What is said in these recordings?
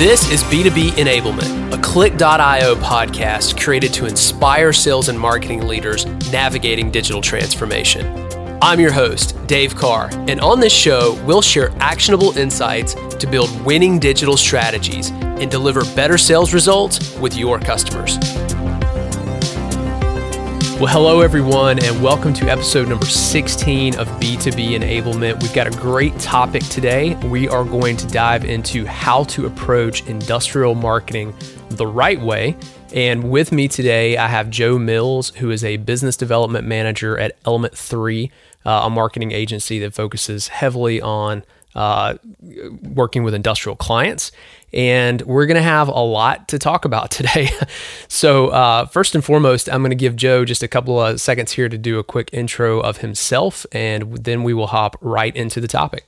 This is B2B Enablement, a Click.io podcast created to inspire sales and marketing leaders navigating digital transformation. I'm your host, Dave Carr, and on this show, we'll share actionable insights to build winning digital strategies and deliver better sales results with your customers. Well, hello, everyone, and welcome to episode number 16 of B2B Enablement. We've got a great topic today. We are going to dive into how to approach industrial marketing the right way. And with me today, I have Joe Mills, who is a business development manager at Element 3, uh, a marketing agency that focuses heavily on uh, working with industrial clients. And we're going to have a lot to talk about today. so, uh, first and foremost, I'm going to give Joe just a couple of seconds here to do a quick intro of himself, and then we will hop right into the topic.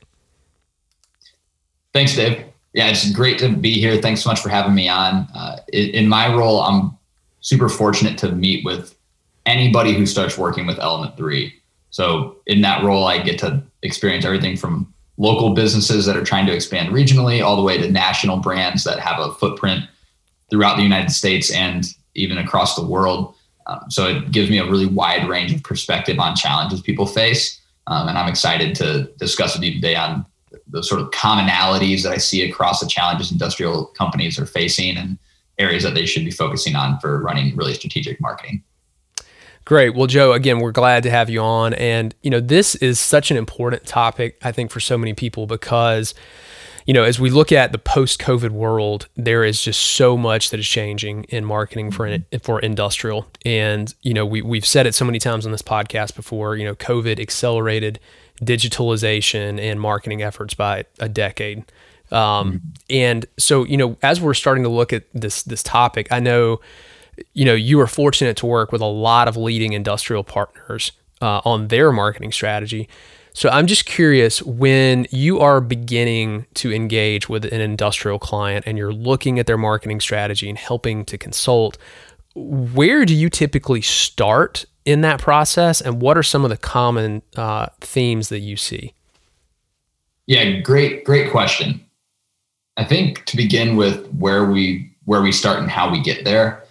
Thanks, Dave. Yeah, it's great to be here. Thanks so much for having me on. Uh, in, my role, I'm super fortunate to meet with anybody who starts working with Element 3. So, in that role, I get to experience everything from local businesses that are trying to expand regionally, all the way to national brands that have a footprint throughout the United States and even across the world. Um, so it gives me a really wide range of perspective on challenges people face. Um, and I'm excited to discuss with you today on the sort of commonalities that I see across the challenges industrial companies are facing and areas that they should be focusing on for running really strategic marketing. Great. Well, Joe, again, we're glad to have you on. And, you know, this is such an important topic, I think, for so many people because, you know, as we look at the post COVID world, there is just so much that is changing in marketing for, mm-hmm. for industrial. And, you know, we, we've said it so many times on this podcast before, you know, COVID accelerated digitalization and marketing efforts by a decade. Um, mm-hmm. And so, you know, as we're starting to look at this, this topic, I know, you know, you are fortunate to work with a lot of leading industrial partners uh, on their marketing strategy. So I'm just curious when you are beginning to engage with an industrial client and you're looking at their marketing strategy and helping to consult, where do you typically start in that process and what are some of the common uh, themes that you see? Yeah, great, great question. I think to begin with where we where we start and how we get there,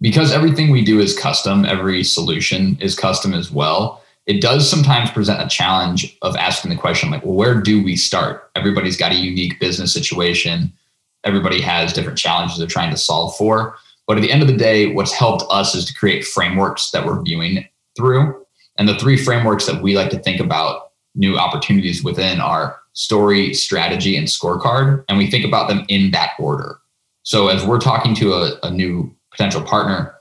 because everything we do is custom, every solution is custom as well. It does sometimes present a challenge of asking the question like, well, where do we start? Everybody's got a unique business situation. Everybody has different challenges they're trying to solve for. But at the end of the day, what's helped us is to create frameworks that we're viewing through. And the three frameworks that we like to think about new opportunities within are story, strategy, and scorecard. And we think about them in that order. So as we're talking to a, a new potential partner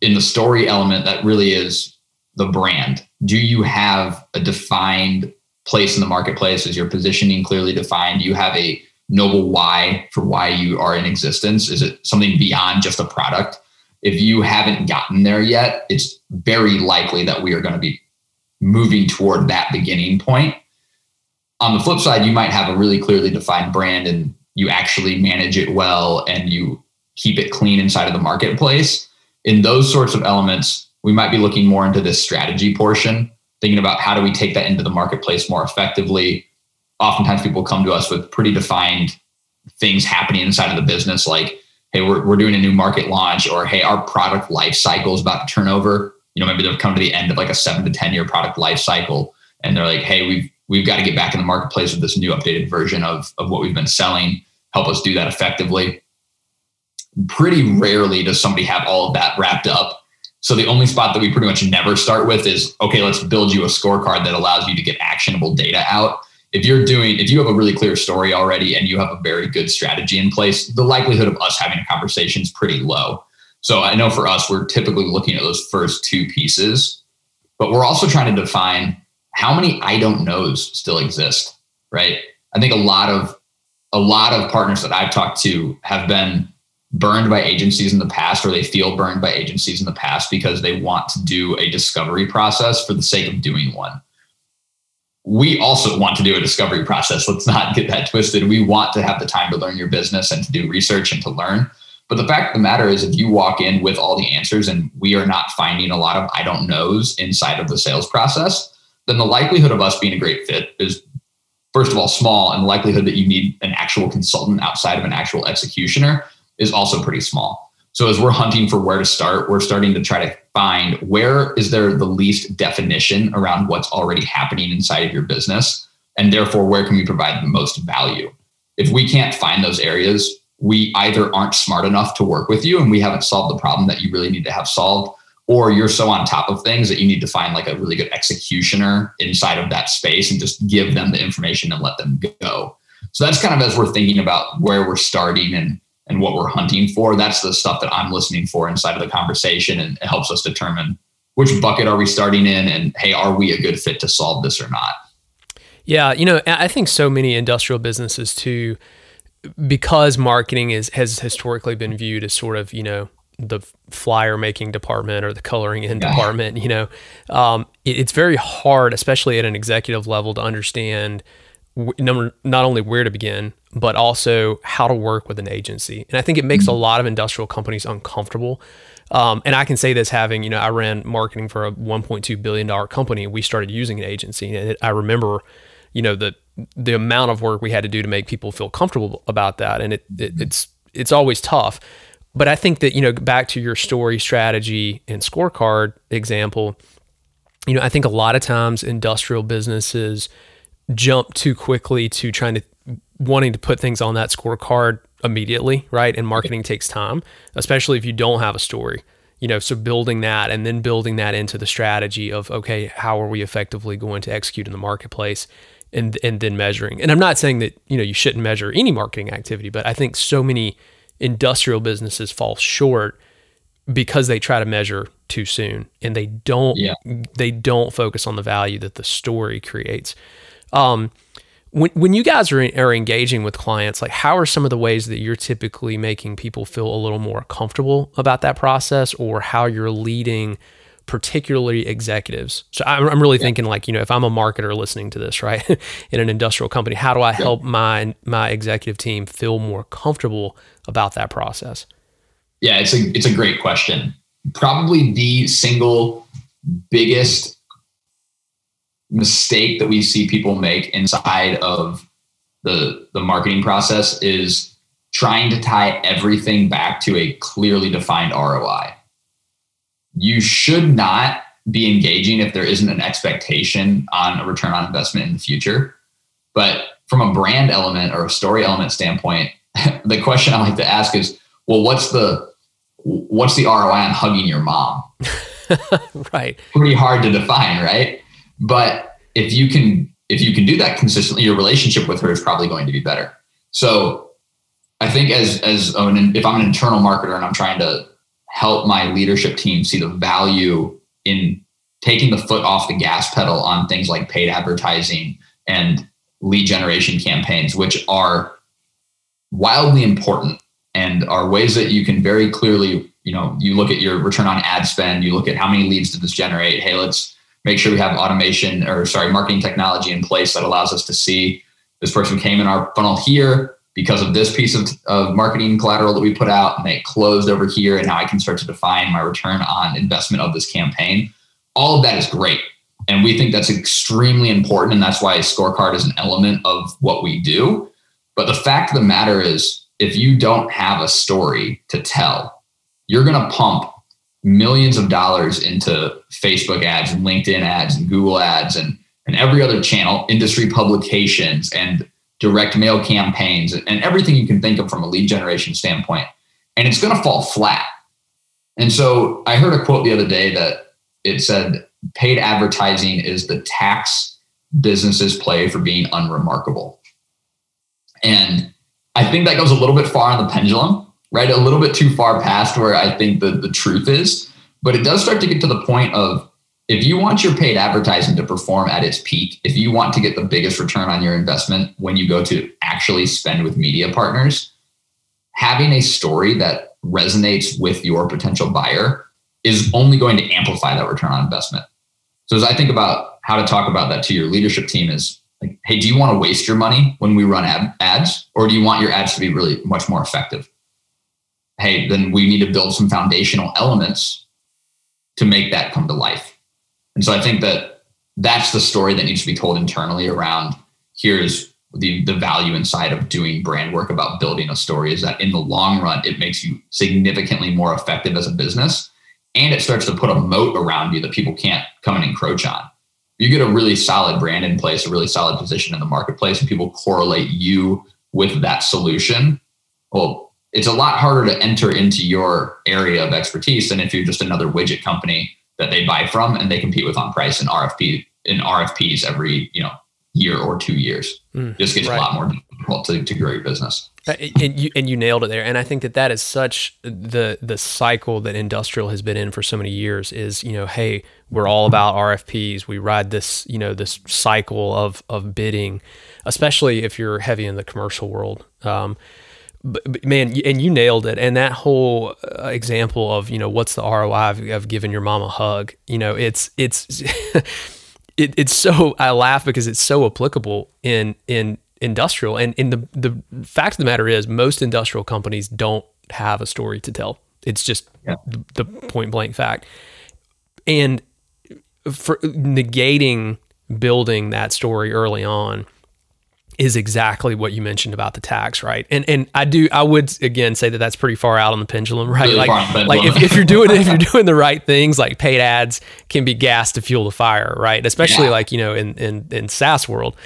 in the story element that really is the brand. Do you have a defined place in the marketplace? Is your positioning clearly defined? Do you have a noble why for why you are in existence? Is it something beyond just a product? If you haven't gotten there yet it's very likely that we are going to be moving toward that beginning point. On the flip side you might have a really clearly defined brand and you actually manage it well and you keep it clean inside of the marketplace. In those sorts of elements, we might be looking more into this strategy portion, thinking about how do we take that into the marketplace more effectively. Oftentimes, people come to us with pretty defined things happening inside of the business, like, hey, we're, we're doing a new market launch, or hey, our product life cycle is about to turn over. You know, maybe they've come to the end of like a seven to 10 year product life cycle, and they're like, hey, we've we've got to get back in the marketplace with this new updated version of, of what we've been selling. Help us do that effectively pretty rarely does somebody have all of that wrapped up. So the only spot that we pretty much never start with is okay, let's build you a scorecard that allows you to get actionable data out. If you're doing, if you have a really clear story already and you have a very good strategy in place, the likelihood of us having a conversation is pretty low. So I know for us, we're typically looking at those first two pieces, but we're also trying to define how many I don't knows still exist, right? I think a lot of a lot of partners that I've talked to have been burned by agencies in the past or they feel burned by agencies in the past because they want to do a discovery process for the sake of doing one. We also want to do a discovery process. Let's not get that twisted. We want to have the time to learn your business and to do research and to learn. But the fact of the matter is, if you walk in with all the answers and we are not finding a lot of I don't knows inside of the sales process, then the likelihood of us being a great fit is first of all, small, and the likelihood that you need an actual consultant outside of an actual executioner is also pretty small. So as we're hunting for where to start, we're starting to try to find where is there the least definition around what's already happening inside of your business, and therefore where can we provide the most value. If we can't find those areas, we either aren't smart enough to work with you and we haven't solved the problem that you really need to have solved, or you're so on top of things that you need to find like a really good executioner inside of that space and just give them the information and let them go. So that's kind of as we're thinking about where we're starting and and what we're hunting for. That's the stuff that I'm listening for inside of the conversation and it helps us determine which bucket are we starting in and hey, are we a good fit to solve this or not? Yeah, you know, I think so many industrial businesses too because marketing is has historically been viewed as sort of, you know, the flyer making department or the coloring in yeah. department, you know, um, it, it's very hard, especially at an executive level, to understand number not only where to begin, but also how to work with an agency. And I think it makes mm-hmm. a lot of industrial companies uncomfortable. Um, and I can say this having, you know, I ran marketing for a 1.2 billion dollar company. And we started using an agency, and it, I remember, you know, the the amount of work we had to do to make people feel comfortable about that, and it, it mm-hmm. it's it's always tough. But I think that, you know, back to your story, strategy, and scorecard example, you know, I think a lot of times industrial businesses jump too quickly to trying to wanting to put things on that scorecard immediately, right? And marketing takes time, especially if you don't have a story. You know, so building that and then building that into the strategy of okay, how are we effectively going to execute in the marketplace and and then measuring. And I'm not saying that, you know, you shouldn't measure any marketing activity, but I think so many industrial businesses fall short because they try to measure too soon and they don't yeah. they don't focus on the value that the story creates. Um, when when you guys are are engaging with clients, like how are some of the ways that you're typically making people feel a little more comfortable about that process, or how you're leading particularly executives. So I'm, I'm really yeah. thinking like, you know, if I'm a marketer listening to this, right, in an industrial company, how do I help yeah. my my executive team feel more comfortable about that process? Yeah, it's a it's a great question. Probably the single biggest mistake that we see people make inside of the the marketing process is trying to tie everything back to a clearly defined ROI you should not be engaging if there isn't an expectation on a return on investment in the future. But from a brand element or a story element standpoint, the question I like to ask is, well, what's the what's the ROI on hugging your mom? right. Pretty hard to define, right? But if you can if you can do that consistently, your relationship with her is probably going to be better. So I think as as an, if I'm an internal marketer and I'm trying to help my leadership team see the value in taking the foot off the gas pedal on things like paid advertising and lead generation campaigns, which are wildly important and are ways that you can very clearly, you know, you look at your return on ad spend, you look at how many leads did this generate. Hey, let's make sure we have automation or sorry, marketing technology in place that allows us to see this person came in our funnel here because of this piece of, of marketing collateral that we put out and it closed over here and now i can start to define my return on investment of this campaign. All of that is great and we think that's extremely important and that's why a scorecard is an element of what we do. But the fact of the matter is if you don't have a story to tell you're going to pump millions of dollars into facebook ads and linkedin ads and google ads and, and every other channel industry publications and direct mail campaigns, and everything you can think of from a lead generation standpoint. And it's going to fall flat. And so I heard a quote the other day that it said paid advertising is the tax businesses play for being unremarkable. And I think that goes a little bit far on the pendulum, right? A little bit too far past where I think the, the truth is. But it does start to get to the point of if you want your paid advertising to perform at its peak, if you want to get the biggest return on your investment when you go to actually spend with media partners, having a story that resonates with your potential buyer is only going to amplify that return on investment. So as I think about how to talk about that to your leadership team is like, hey, do you want to waste your money when we run ad- ads or do you want your ads to be really much more effective? Hey, then we need to build some foundational elements to make that come to life. And so I think that that's the story that needs to be told internally around here's the the value inside of doing brand work about building a story is that in the long run it makes you significantly more effective as a business and it starts to put a moat around you that people can't come and encroach on you get a really solid brand in place a really solid position in the marketplace and people correlate you with that solution well it's a lot harder to enter into your area of expertise than if you're just another widget company that they buy from and they compete with on price and rfp in rfps every you know year or two years. Mm, just gets right. a lot more difficult to, to grow your business. Uh, and you, and you nailed it there. And I think that that is such the the cycle that industrial has been in for so many years. Is you know, hey, we're all about RFPs. We ride this you know this cycle of of bidding, especially if you're heavy in the commercial world. Um, but, but, man, and you nailed it. And that whole uh, example of you know what's the ROI of, of giving your mom a hug? You know, it's it's. it, it's so I laugh because it's so applicable in in industrial and in the the fact of the matter is most industrial companies don't have a story to tell. It's just yeah. the, the point blank fact. And for negating building that story early on is exactly what you mentioned about the tax, right? And and I do I would again say that that's pretty far out on the pendulum, right? Really like like if, if you're doing if you're doing the right things, like paid ads can be gas to fuel the fire, right? Especially yeah. like you know in in in SaaS world.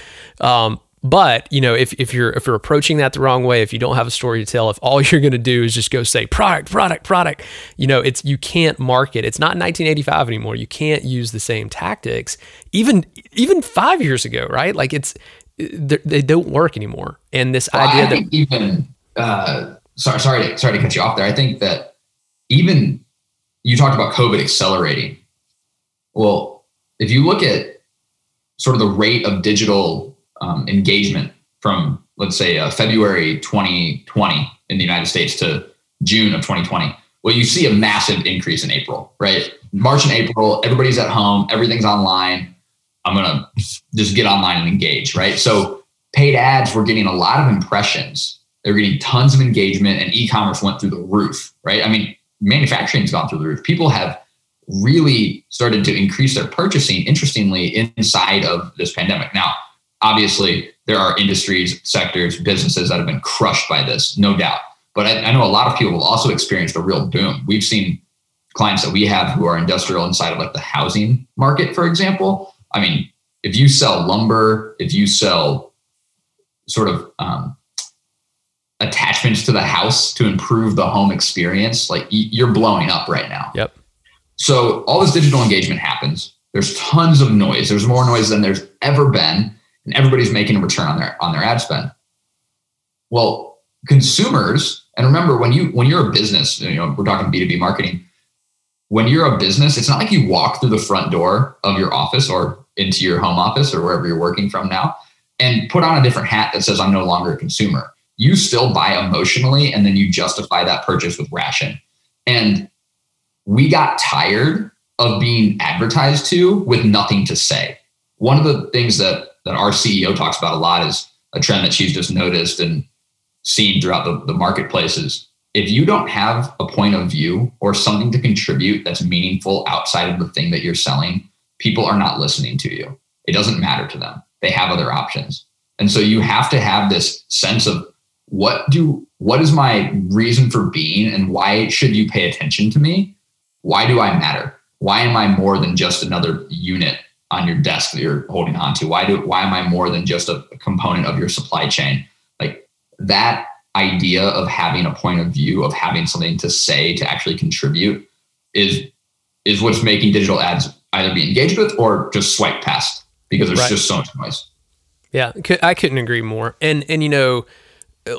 Um, but you know if, if you're if you're approaching that the wrong way, if you don't have a story to tell, if all you're going to do is just go say product, product, product, you know it's you can't market. It's not 1985 anymore. You can't use the same tactics. Even even five years ago, right? Like it's they don't work anymore. And this well, idea that even uh, sorry, sorry, to, sorry to cut you off there. I think that even you talked about COVID accelerating. Well, if you look at sort of the rate of digital um, engagement from let's say uh, February 2020 in the United States to June of 2020, well, you see a massive increase in April, right? March and April, everybody's at home, everything's online I'm going to just get online and engage, right? So paid ads were getting a lot of impressions. They were getting tons of engagement and e-commerce went through the roof, right? I mean, manufacturing's gone through the roof. People have really started to increase their purchasing, interestingly, inside of this pandemic. Now, obviously, there are industries, sectors, businesses that have been crushed by this, no doubt. But I, I know a lot of people have also experienced a real boom. We've seen clients that we have who are industrial inside of like the housing market, for example, I mean, if you sell lumber, if you sell sort of um, attachments to the house to improve the home experience, like you're blowing up right now. Yep. So all this digital engagement happens. There's tons of noise. There's more noise than there's ever been, and everybody's making a return on their on their ad spend. Well, consumers, and remember when you when you're a business, you know, we're talking B2B marketing. When you're a business, it's not like you walk through the front door of your office or into your home office or wherever you're working from now and put on a different hat that says I'm no longer a consumer. You still buy emotionally and then you justify that purchase with ration. And we got tired of being advertised to with nothing to say. One of the things that that our CEO talks about a lot is a trend that she's just noticed and seen throughout the, the marketplaces. If you don't have a point of view or something to contribute that's meaningful outside of the thing that you're selling, people are not listening to you. It doesn't matter to them. They have other options. And so you have to have this sense of what do what is my reason for being and why should you pay attention to me? Why do I matter? Why am I more than just another unit on your desk that you're holding on to? Why do why am I more than just a component of your supply chain? Like that idea of having a point of view, of having something to say to actually contribute is is what's making digital ads either be engaged with or just swipe past because there's right. just so much noise. Yeah, I couldn't agree more. And and you know,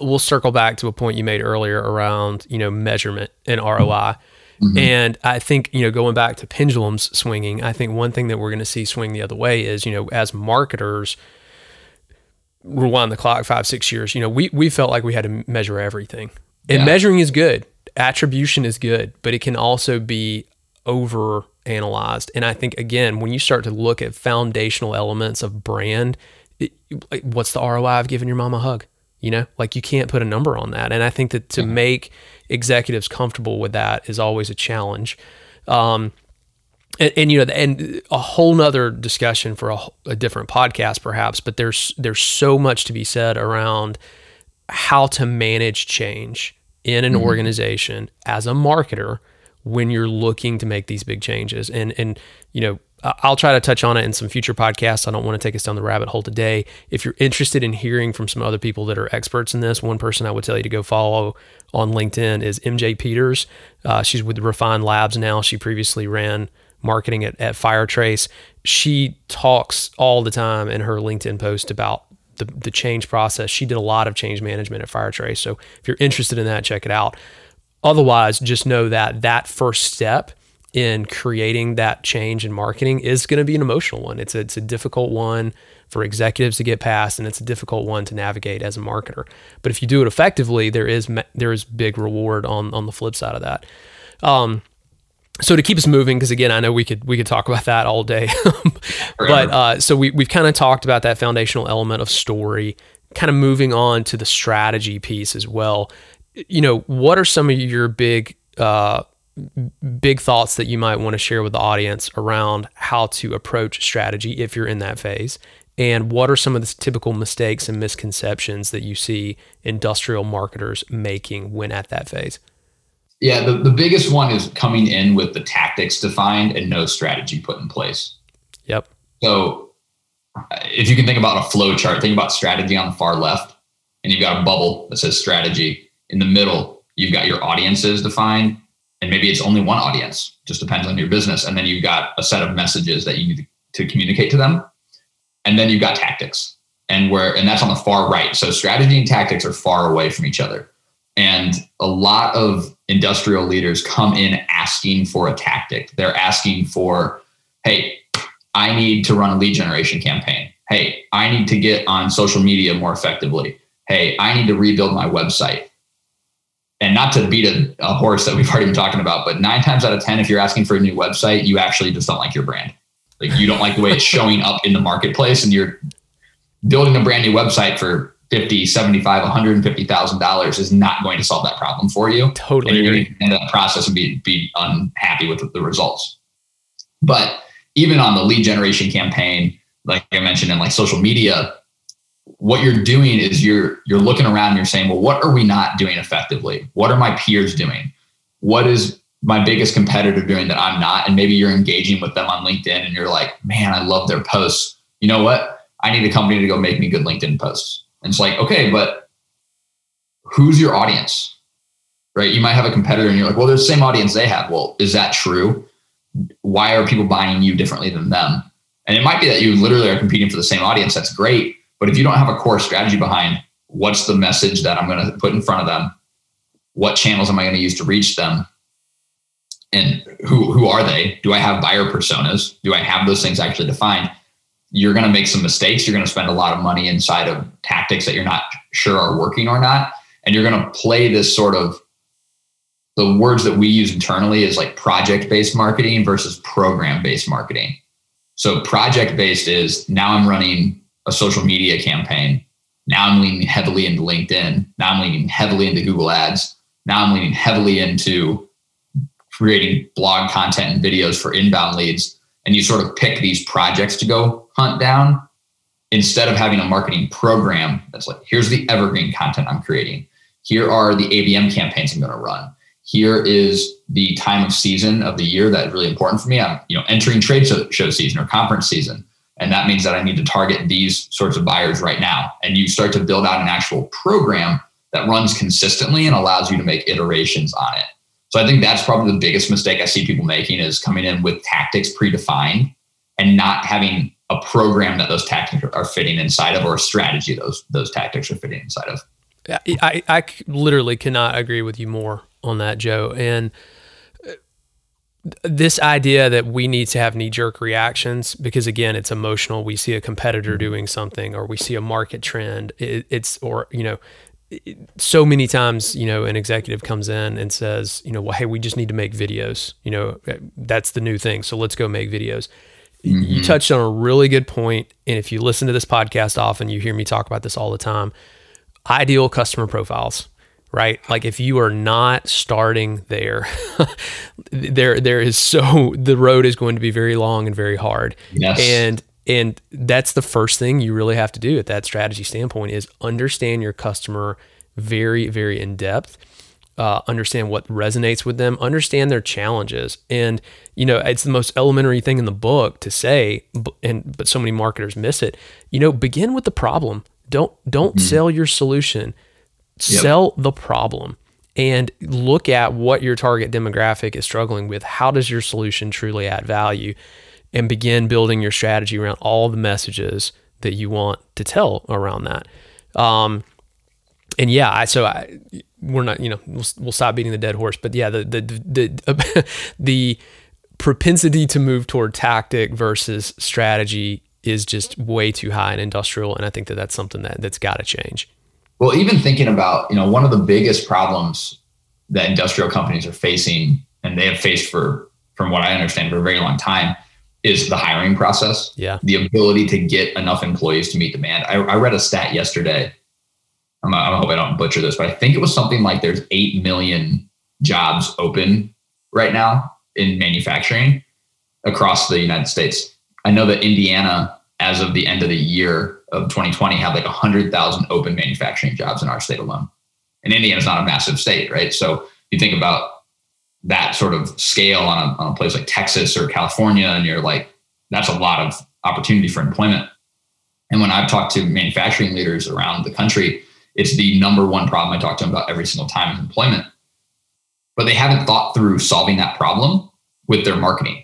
we'll circle back to a point you made earlier around you know measurement and ROI. Mm-hmm. And I think you know going back to pendulums swinging, I think one thing that we're going to see swing the other way is you know as marketers rewind the clock five six years, you know we we felt like we had to measure everything, and yeah. measuring is good, attribution is good, but it can also be over analyzed. And I think, again, when you start to look at foundational elements of brand, it, what's the ROI of giving your mom a hug? You know, like you can't put a number on that. And I think that to mm-hmm. make executives comfortable with that is always a challenge. Um, and, and, you know, and a whole nother discussion for a, a, different podcast, perhaps. But there's there's so much to be said around how to manage change in an mm-hmm. organization as a marketer when you're looking to make these big changes. And and you know, I'll try to touch on it in some future podcasts. I don't want to take us down the rabbit hole today. If you're interested in hearing from some other people that are experts in this, one person I would tell you to go follow on LinkedIn is MJ Peters. Uh, she's with Refine Labs now. She previously ran marketing at, at Firetrace. She talks all the time in her LinkedIn post about the, the change process. She did a lot of change management at Firetrace. So if you're interested in that, check it out. Otherwise, just know that that first step – in creating that change in marketing is going to be an emotional one. It's a, it's a difficult one for executives to get past, and it's a difficult one to navigate as a marketer. But if you do it effectively, there is there is big reward on on the flip side of that. Um, so to keep us moving, because again, I know we could we could talk about that all day, but uh, so we we've kind of talked about that foundational element of story, kind of moving on to the strategy piece as well. You know, what are some of your big uh, big thoughts that you might want to share with the audience around how to approach strategy if you're in that phase? And what are some of the typical mistakes and misconceptions that you see industrial marketers making when at that phase? Yeah, the, the biggest one is coming in with the tactics defined and no strategy put in place. Yep. So if you can think about a flow chart, think about strategy on the far left, and you've got a bubble that says strategy. In the middle, you've got your audiences defined and maybe it's only one audience just depends on your business and then you've got a set of messages that you need to communicate to them. And then you've got tactics and where and that's on the far right. So strategy and tactics are far away from each other. And a lot of industrial leaders come in asking for a tactic. They're asking for hey i need to run a lead generation campaign. Hey i need to get on social media more effectively. Hey i need to rebuild my website and not to beat a, a, horse that we've already been talking about, but nine times out of 10, if you're asking for a new website, you actually just don't like your brand. Like you don't like the way it's showing up in the marketplace and you're building a brand new website for 50, 75, $150,000 is not going to solve that problem for you. Totally. And you're going to end up process and be, be unhappy with the results. But even on the lead generation campaign, like I mentioned in like social media, what you're doing is you're you're looking around and you're saying, well, what are we not doing effectively? What are my peers doing? What is my biggest competitor doing that I'm not? And maybe you're engaging with them on LinkedIn and you're like, man, I love their posts. You know what? I need a company to go make me good LinkedIn posts. And it's like, okay, but who's your audience? Right? You might have a competitor and you're like, well, there's the same audience they have. Well, is that true? Why are people buying you differently than them? And it might be that you literally are competing for the same audience. That's great. But if you don't have a core strategy behind what's the message that I'm going to put in front of them, what channels am I going to use to reach them, and who who are they? Do I have buyer personas? Do I have those things actually defined? You're going to make some mistakes. You're going to spend a lot of money inside of tactics that you're not sure are working or not, and you're going to play this sort of the words that we use internally is like project based marketing versus program based marketing. So project based is now I'm running a social media campaign. Now I'm leaning heavily into LinkedIn. Now I'm leaning heavily into Google Ads. Now I'm leaning heavily into creating blog content and videos for inbound leads. And you sort of pick these projects to go hunt down instead of having a marketing program that's like, here's the evergreen content I'm creating. Here are the ABM campaigns I'm going to run. Here is the time of season of the year that's really important for me. I'm, you know, entering trade show season or conference season. And that means that I need to target these sorts of buyers right now. And you start to build out an actual program that runs consistently and allows you to make iterations on it. So I think that's probably the biggest mistake I see people making is coming in with tactics predefined and not having a program that those tactics are fitting inside of or a strategy those those tactics are fitting inside of. I, I literally cannot agree with you more on that, Joe. And this idea that we need to have knee jerk reactions because again it's emotional. We see a competitor mm-hmm. doing something or we see a market trend. It, it's or you know it, so many times you know an executive comes in and says you know well hey we just need to make videos. You know that's the new thing so let's go make videos. Mm-hmm. you touched on a really good point and if you listen to this podcast often you hear me talk about this all the time. Ideal customer profiles right? Like if you are not starting there, there there is so the road is going to be very long and very hard. Yes. And and that's the first thing you really have to do at that strategy standpoint is understand your customer very very in depth uh, understand what resonates with them, understand their challenges. And, you know, it's the most elementary thing in the book to say, and but so many marketers miss it. You know, begin with the problem. Don't don't mm-hmm. sell your solution. Sell the problem and look at what your target demographic is struggling with. How does your solution truly add value? And begin building your strategy around all the messages that you want to tell around that. Um, and yeah, I, so I, we're not, you know, we'll, we'll stop beating the dead horse, but yeah, the, the, the, the propensity to move toward tactic versus strategy is just way too high in industrial. And I think that that's something that that's got to change. Well, even thinking about, you know, one of the biggest problems that industrial companies are facing and they have faced for, from what I understand for a very long time is the hiring process. Yeah. The ability to get enough employees to meet demand. I, I read a stat yesterday I'm, I hope I don't butcher this, but I think it was something like there's 8 million jobs open right now in manufacturing across the United States. I know that Indiana, as of the end of the year of 2020, had like 100,000 open manufacturing jobs in our state alone. And Indiana's not a massive state, right? So you think about that sort of scale on a, on a place like Texas or California, and you're like, that's a lot of opportunity for employment. And when I've talked to manufacturing leaders around the country, it's the number one problem I talk to them about every single time is employment. But they haven't thought through solving that problem with their marketing.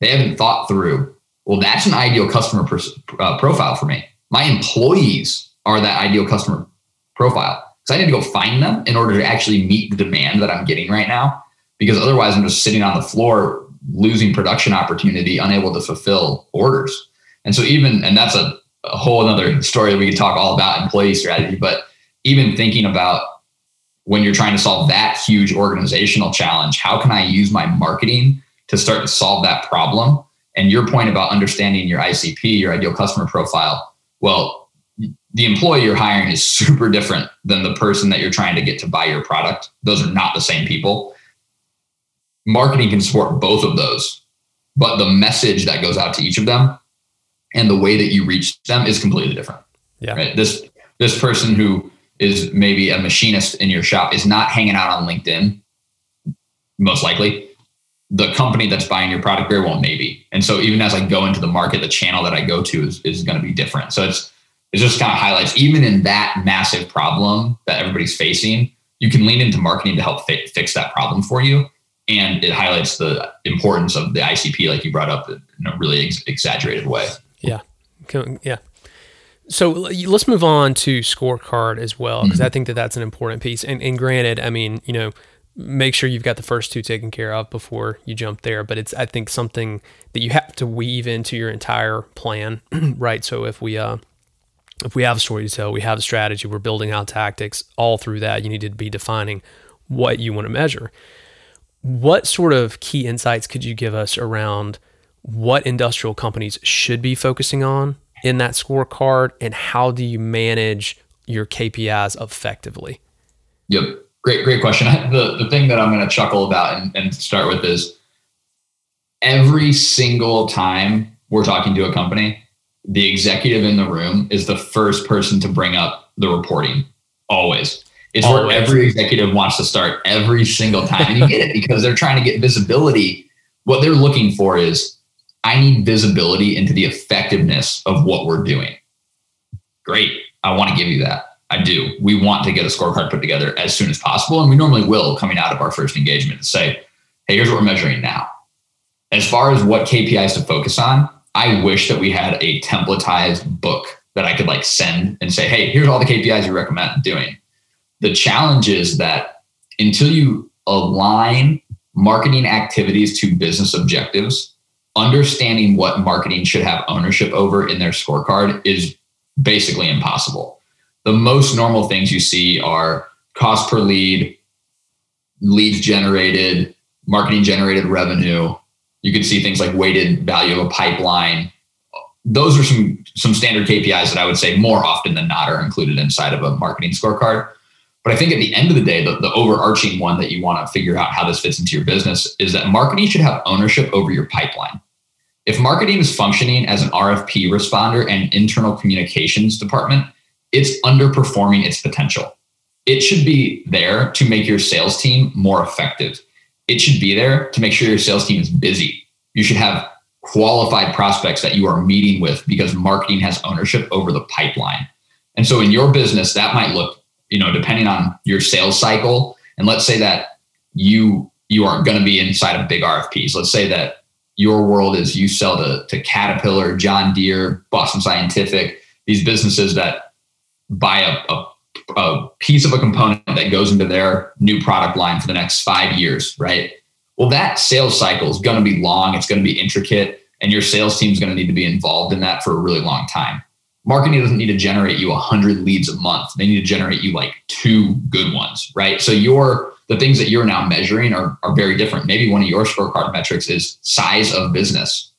They haven't thought through, well, that's an ideal customer pers- uh, profile for me. My employees are that ideal customer profile. Because I need to go find them in order to actually meet the demand that I'm getting right now. Because otherwise, I'm just sitting on the floor, losing production opportunity, unable to fulfill orders. And so, even, and that's a a whole other story that we could talk all about employee strategy. But even thinking about when you're trying to solve that huge organizational challenge, how can I use my marketing to start to solve that problem? And your point about understanding your ICP, your ideal customer profile, well, the employee you're hiring is super different than the person that you're trying to get to buy your product. Those are not the same people. Marketing can support both of those, but the message that goes out to each of them and the way that you reach them is completely different. Yeah. Right. This this person who is maybe a machinist in your shop is not hanging out on LinkedIn, most likely. The company that's buying your product very well maybe. And so even as I go into the market, the channel that I go to is, is going to be different. So it's it just kind of highlights even in that massive problem that everybody's facing, you can lean into marketing to help fi- fix that problem for you. And it highlights the importance of the ICP, like you brought up in a really ex- exaggerated way. Yeah. Yeah. So let's move on to scorecard as well, because mm-hmm. I think that that's an important piece. And, and granted, I mean, you know, make sure you've got the first two taken care of before you jump there. But it's, I think, something that you have to weave into your entire plan, right? So if we, uh, if we have a story to tell, we have a strategy, we're building out tactics, all through that, you need to be defining what you want to measure. What sort of key insights could you give us around what industrial companies should be focusing on in that scorecard and how do you manage your KPIs effectively? Yep. Great, great question. The, the thing that I'm going to chuckle about and, and start with is every single time we're talking to a company, the executive in the room is the first person to bring up the reporting. Always. It's Always. where every executive wants to start every single time. And you get it because they're trying to get visibility. What they're looking for is I need visibility into the effectiveness of what we're doing. Great. I want to give you that. I do. We want to get a scorecard put together as soon as possible. And we normally will coming out of our first engagement to say, hey, here's what we're measuring now. As far as what KPIs to focus on, I wish that we had a templatized book that I could like send and say, hey, here's all the KPIs you recommend doing. The challenge is that until you align marketing activities to business objectives, understanding what marketing should have ownership over in their scorecard is basically impossible. The most normal things you see are cost per lead, leads generated, marketing generated revenue. You can see things like weighted value of a pipeline. Those are some some standard KPIs that I would say more often than not are included inside of a marketing scorecard. But I think at the end of the day, the, the overarching one that you want to figure out how this fits into your business is that marketing should have ownership over your pipeline. If marketing is functioning as an RFP responder and internal communications department, it's underperforming its potential. It should be there to make your sales team more effective. It should be there to make sure your sales team is busy. You should have qualified prospects that you are meeting with because marketing has ownership over the pipeline. And so in your business, that might look, you know, depending on your sales cycle. And let's say that you you aren't going to be inside of big RFPs. Let's say that your world is you sell to, to Caterpillar, John Deere, Boston Scientific, these businesses that buy a, a, a piece of a component that goes into their new product line for the next five years, right? Well, that sales cycle is going to be long, it's going to be intricate, and your sales team is going to need to be involved in that for a really long time. Marketing doesn't need to generate you 100 leads a month. They need to generate you like two good ones, right? So your the things that you're now measuring are, are very different. Maybe one of your scorecard metrics is size of business.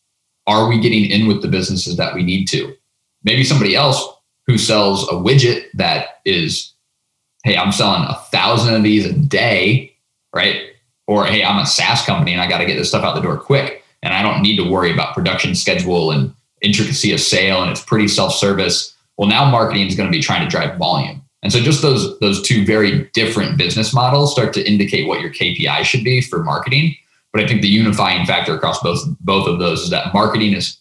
Are we getting in with the businesses that we need to? Maybe somebody else who sells a widget that is, hey, I'm selling a thousand of these a day, right? Or hey, I'm a SaaS company and I got to get this stuff out the door quick. And I don't need to worry about production schedule and intricacy of sale and it's pretty self-service. Well, now marketing is going to be trying to drive volume. And so just those those two very different business models start to indicate what your KPI should be for marketing. But I think the unifying factor across both both of those is that marketing is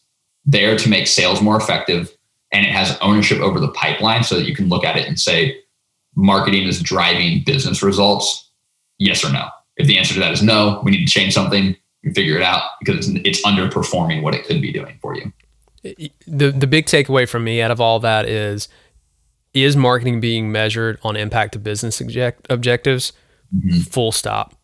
there to make sales more effective and it has ownership over the pipeline so that you can look at it and say marketing is driving business results yes or no if the answer to that is no, we need to change something. We figure it out because it's, it's underperforming what it could be doing for you. The the big takeaway from me out of all that is is marketing being measured on impact to business object, objectives? Mm-hmm. Full stop.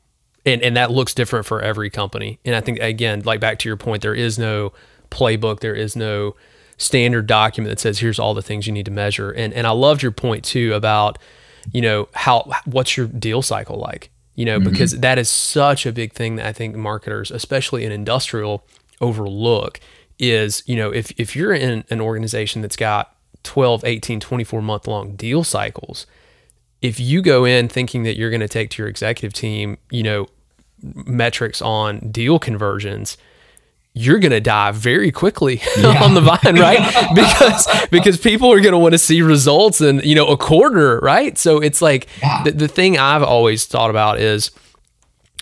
And and that looks different for every company. And I think again, like back to your point, there is no playbook, there is no standard document that says here's all the things you need to measure. And and I loved your point too about you know how what's your deal cycle like you know, mm-hmm. because that is such a big thing that I think marketers, especially in industrial, overlook is, you know, if, if you're in an organization that's got 12, 18, 24 month long deal cycles, if you go in thinking that you're going to take to your executive team, you know, metrics on deal conversions, you're going to die very quickly yeah. on the vine, right? because because people are going to want to see results in you know a quarter, right? So it's like yeah. the, the thing I've always thought about is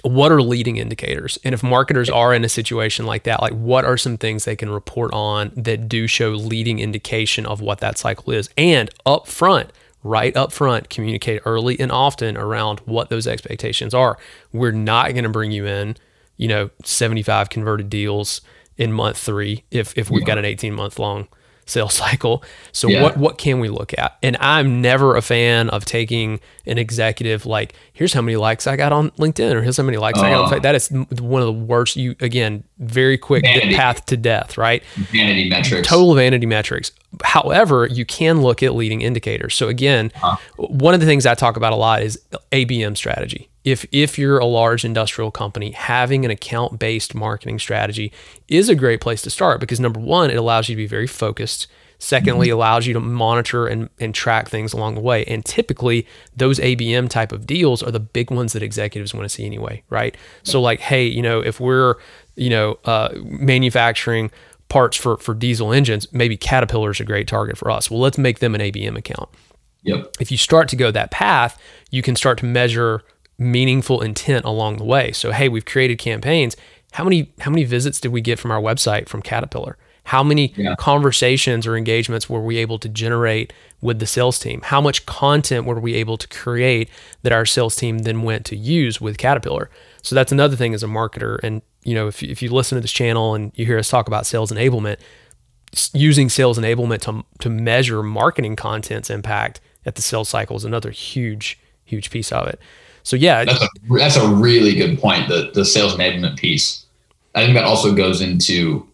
what are leading indicators, and if marketers are in a situation like that, like what are some things they can report on that do show leading indication of what that cycle is, and up front. Right up front, communicate early and often around what those expectations are. We're not going to bring you in you know 75 converted deals in month three if if we've yeah. got an 18 month long sales cycle. So yeah. what what can we look at? And I'm never a fan of taking an executive like here's how many likes I got on LinkedIn or here's how many likes I got on oh. Facebook. That is one of the worst. You again very quick vanity. path to death, right? Vanity metrics. Total vanity metrics. However, you can look at leading indicators. So again, huh. one of the things I talk about a lot is ABM strategy if if you're a large industrial company, having an account based marketing strategy is a great place to start because number one, it allows you to be very focused. Secondly, mm-hmm. allows you to monitor and, and track things along the way. And typically, those ABM type of deals are the big ones that executives want to see anyway, right? So, like, hey, you know, if we're, you know, uh, manufacturing parts for for diesel engines, maybe Caterpillar is a great target for us. Well, let's make them an ABM account. Yep. If you start to go that path, you can start to measure meaningful intent along the way. So, hey, we've created campaigns. How many how many visits did we get from our website from Caterpillar? How many yeah. conversations or engagements were we able to generate with the sales team? How much content were we able to create that our sales team then went to use with Caterpillar? So that's another thing as a marketer. And you know, if if you listen to this channel and you hear us talk about sales enablement, using sales enablement to to measure marketing content's impact at the sales cycle is another huge huge piece of it. So yeah, that's a, that's a really good point. The the sales enablement piece. I think that also goes into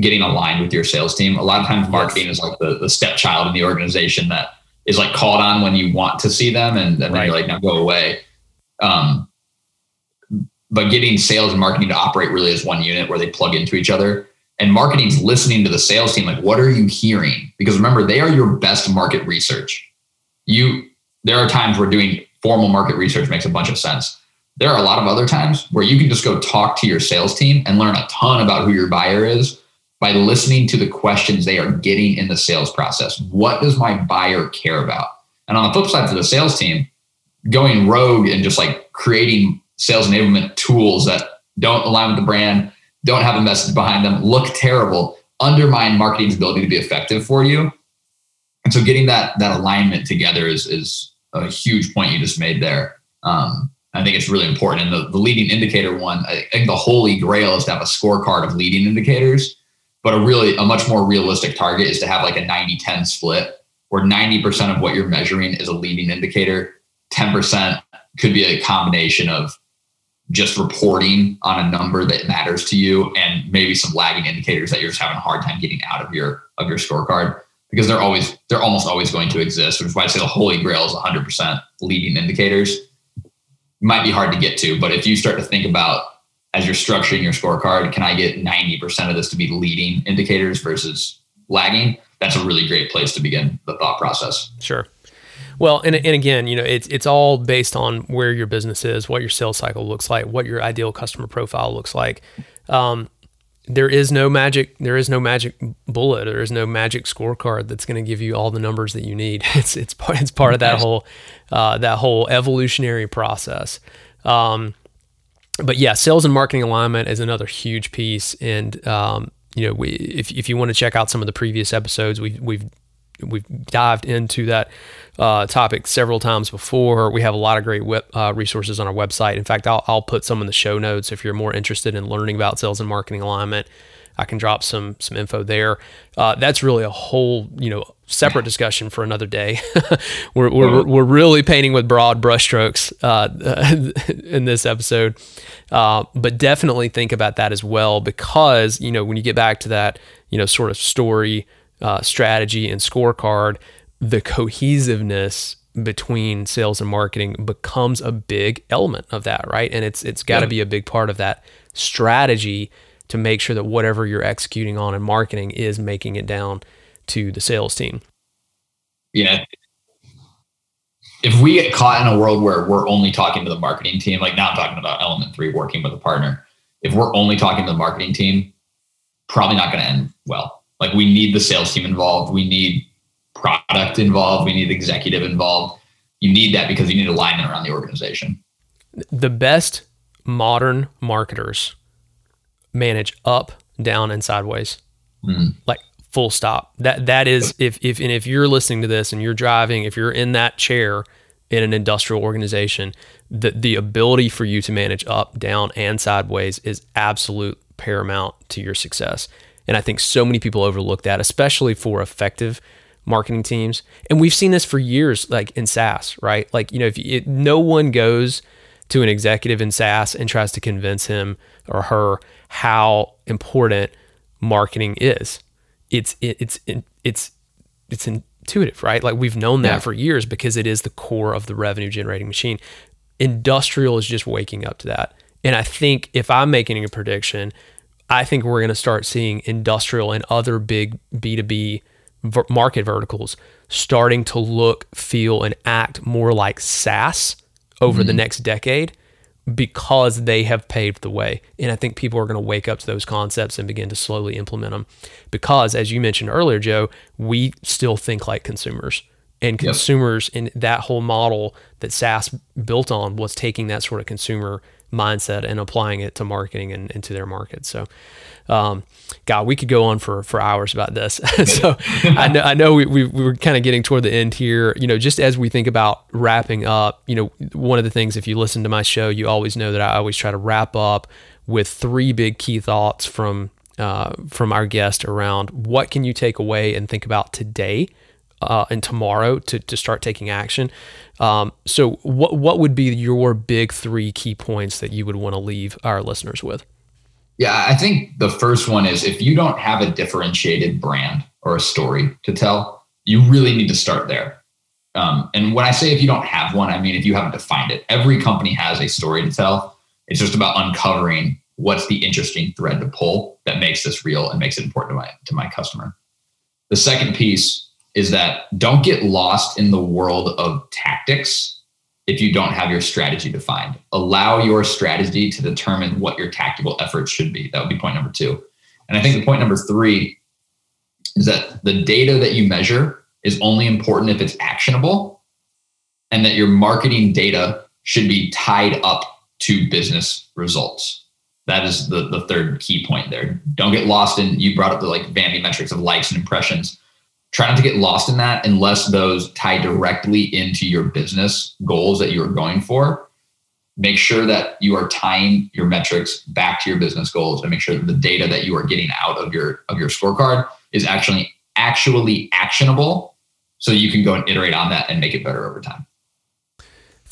getting aligned with your sales team. A lot of times, marketing yes. is like the the stepchild in the organization that is like called on when you want to see them, and, and right. then you're like, now go away. Um, but getting sales and marketing to operate really as one unit where they plug into each other. And marketing's listening to the sales team, like, what are you hearing? Because remember, they are your best market research. You there are times we're doing formal market research makes a bunch of sense. There are a lot of other times where you can just go talk to your sales team and learn a ton about who your buyer is by listening to the questions they are getting in the sales process. What does my buyer care about? And on the flip side, for the sales team, going rogue and just like creating sales enablement tools that don't align with the brand, don't have a message behind them, look terrible, undermine marketing's ability to be effective for you. And so getting that that alignment together is is a huge point you just made there. Um, I think it's really important. And the, the leading indicator one, I think the holy grail is to have a scorecard of leading indicators, but a really a much more realistic target is to have like a 90-10 split where 90% of what you're measuring is a leading indicator, 10% could be a combination of just reporting on a number that matters to you and maybe some lagging indicators that you're just having a hard time getting out of your of your scorecard because they're always they're almost always going to exist which is why i say the holy grail is 100% leading indicators. Might be hard to get to but if you start to think about as you're structuring your scorecard can i get 90% of this to be leading indicators versus lagging? That's a really great place to begin the thought process. Sure. Well, and, and again, you know, it's it's all based on where your business is, what your sales cycle looks like, what your ideal customer profile looks like. Um, there is no magic. There is no magic bullet. There is no magic scorecard that's going to give you all the numbers that you need. It's it's part it's part of that whole uh, that whole evolutionary process. Um, but yeah, sales and marketing alignment is another huge piece. And um, you know, we, if if you want to check out some of the previous episodes, we've we've we've dived into that uh, topic several times before. We have a lot of great web, uh, resources on our website. In fact, I'll, I'll put some in the show notes if you're more interested in learning about sales and marketing alignment. I can drop some some info there. Uh, that's really a whole you know separate discussion for another day. we're, we're, we're really painting with broad brushstrokes uh, in this episode, uh, but definitely think about that as well because you know when you get back to that you know sort of story uh, strategy and scorecard, the cohesiveness between sales and marketing becomes a big element of that, right? And it's it's got to yeah. be a big part of that strategy to make sure that whatever you're executing on in marketing is making it down to the sales team. Yeah. If we get caught in a world where we're only talking to the marketing team, like now I'm talking about element three, working with a partner. If we're only talking to the marketing team, probably not going to end well like we need the sales team involved. We need product involved. We need executive involved. You need that because you need alignment around the organization. The best modern marketers manage up, down, and sideways. Mm. Like full stop. That that is if if and if you're listening to this and you're driving, if you're in that chair in an industrial organization, the the ability for you to manage up, down, and sideways is absolute paramount to your success. And I think so many people overlook that, especially for effective marketing teams. And we've seen this for years, like in SaaS, right? Like, you know, if it, no one goes to an executive in SaaS and tries to convince him or her how important marketing is, it's, it, it's, it, it's, it's intuitive, right? Like we've known that yeah. for years because it is the core of the revenue generating machine. Industrial is just waking up to that. And I think if I'm making a prediction, I think we're going to start seeing industrial and other big B2B ver- market verticals starting to look, feel, and act more like SaaS over mm-hmm. the next decade because they have paved the way. And I think people are going to wake up to those concepts and begin to slowly implement them. Because, as you mentioned earlier, Joe, we still think like consumers. And consumers yep. in that whole model that SaaS built on was taking that sort of consumer mindset and applying it to marketing and into their market. So, um, God, we could go on for, for hours about this. so I know, I know we, we, we were kind of getting toward the end here, you know, just as we think about wrapping up, you know, one of the things, if you listen to my show, you always know that I always try to wrap up with three big key thoughts from, uh, from our guest around what can you take away and think about today uh, and tomorrow to, to start taking action. Um, so, what what would be your big three key points that you would want to leave our listeners with? Yeah, I think the first one is if you don't have a differentiated brand or a story to tell, you really need to start there. Um, and when I say if you don't have one, I mean if you haven't defined it. Every company has a story to tell. It's just about uncovering what's the interesting thread to pull that makes this real and makes it important to my to my customer. The second piece is that don't get lost in the world of tactics if you don't have your strategy defined. Allow your strategy to determine what your tactical efforts should be. That would be point number two. And I think the point number three is that the data that you measure is only important if it's actionable and that your marketing data should be tied up to business results. That is the, the third key point there. Don't get lost in, you brought up the like vanity metrics of likes and impressions. Try not to get lost in that unless those tie directly into your business goals that you are going for. Make sure that you are tying your metrics back to your business goals and make sure that the data that you are getting out of your of your scorecard is actually actually actionable so you can go and iterate on that and make it better over time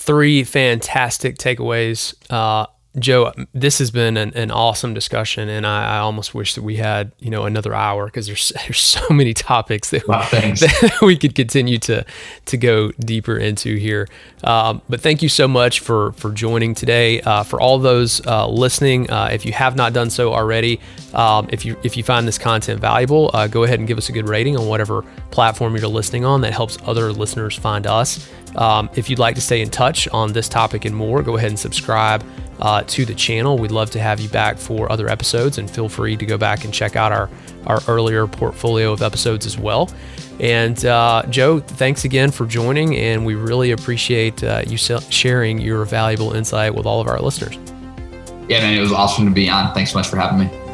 three fantastic takeaways. Uh, Joe, this has been an, an awesome discussion, and I, I, almost wish that we had you know another hour because there's there's so many topics that, wow, that, we could continue to to go deeper into here. Um, but thank you so much for for joining today. Uh, for all those uh, listening, uh, if you have not done so already, um, if you if you find this content valuable, uh, go ahead and give us a good rating on whatever platform you're listening on. That helps other listeners find us. Um, if you'd like to stay in touch on this topic and more, go ahead and subscribe uh, to the channel. We'd love to have you back for other episodes, and feel free to go back and check out our, our earlier portfolio of episodes as well. And uh, Joe, thanks again for joining, and we really appreciate uh, you sharing your valuable insight with all of our listeners. Yeah, man, it was awesome to be on. Thanks so much for having me.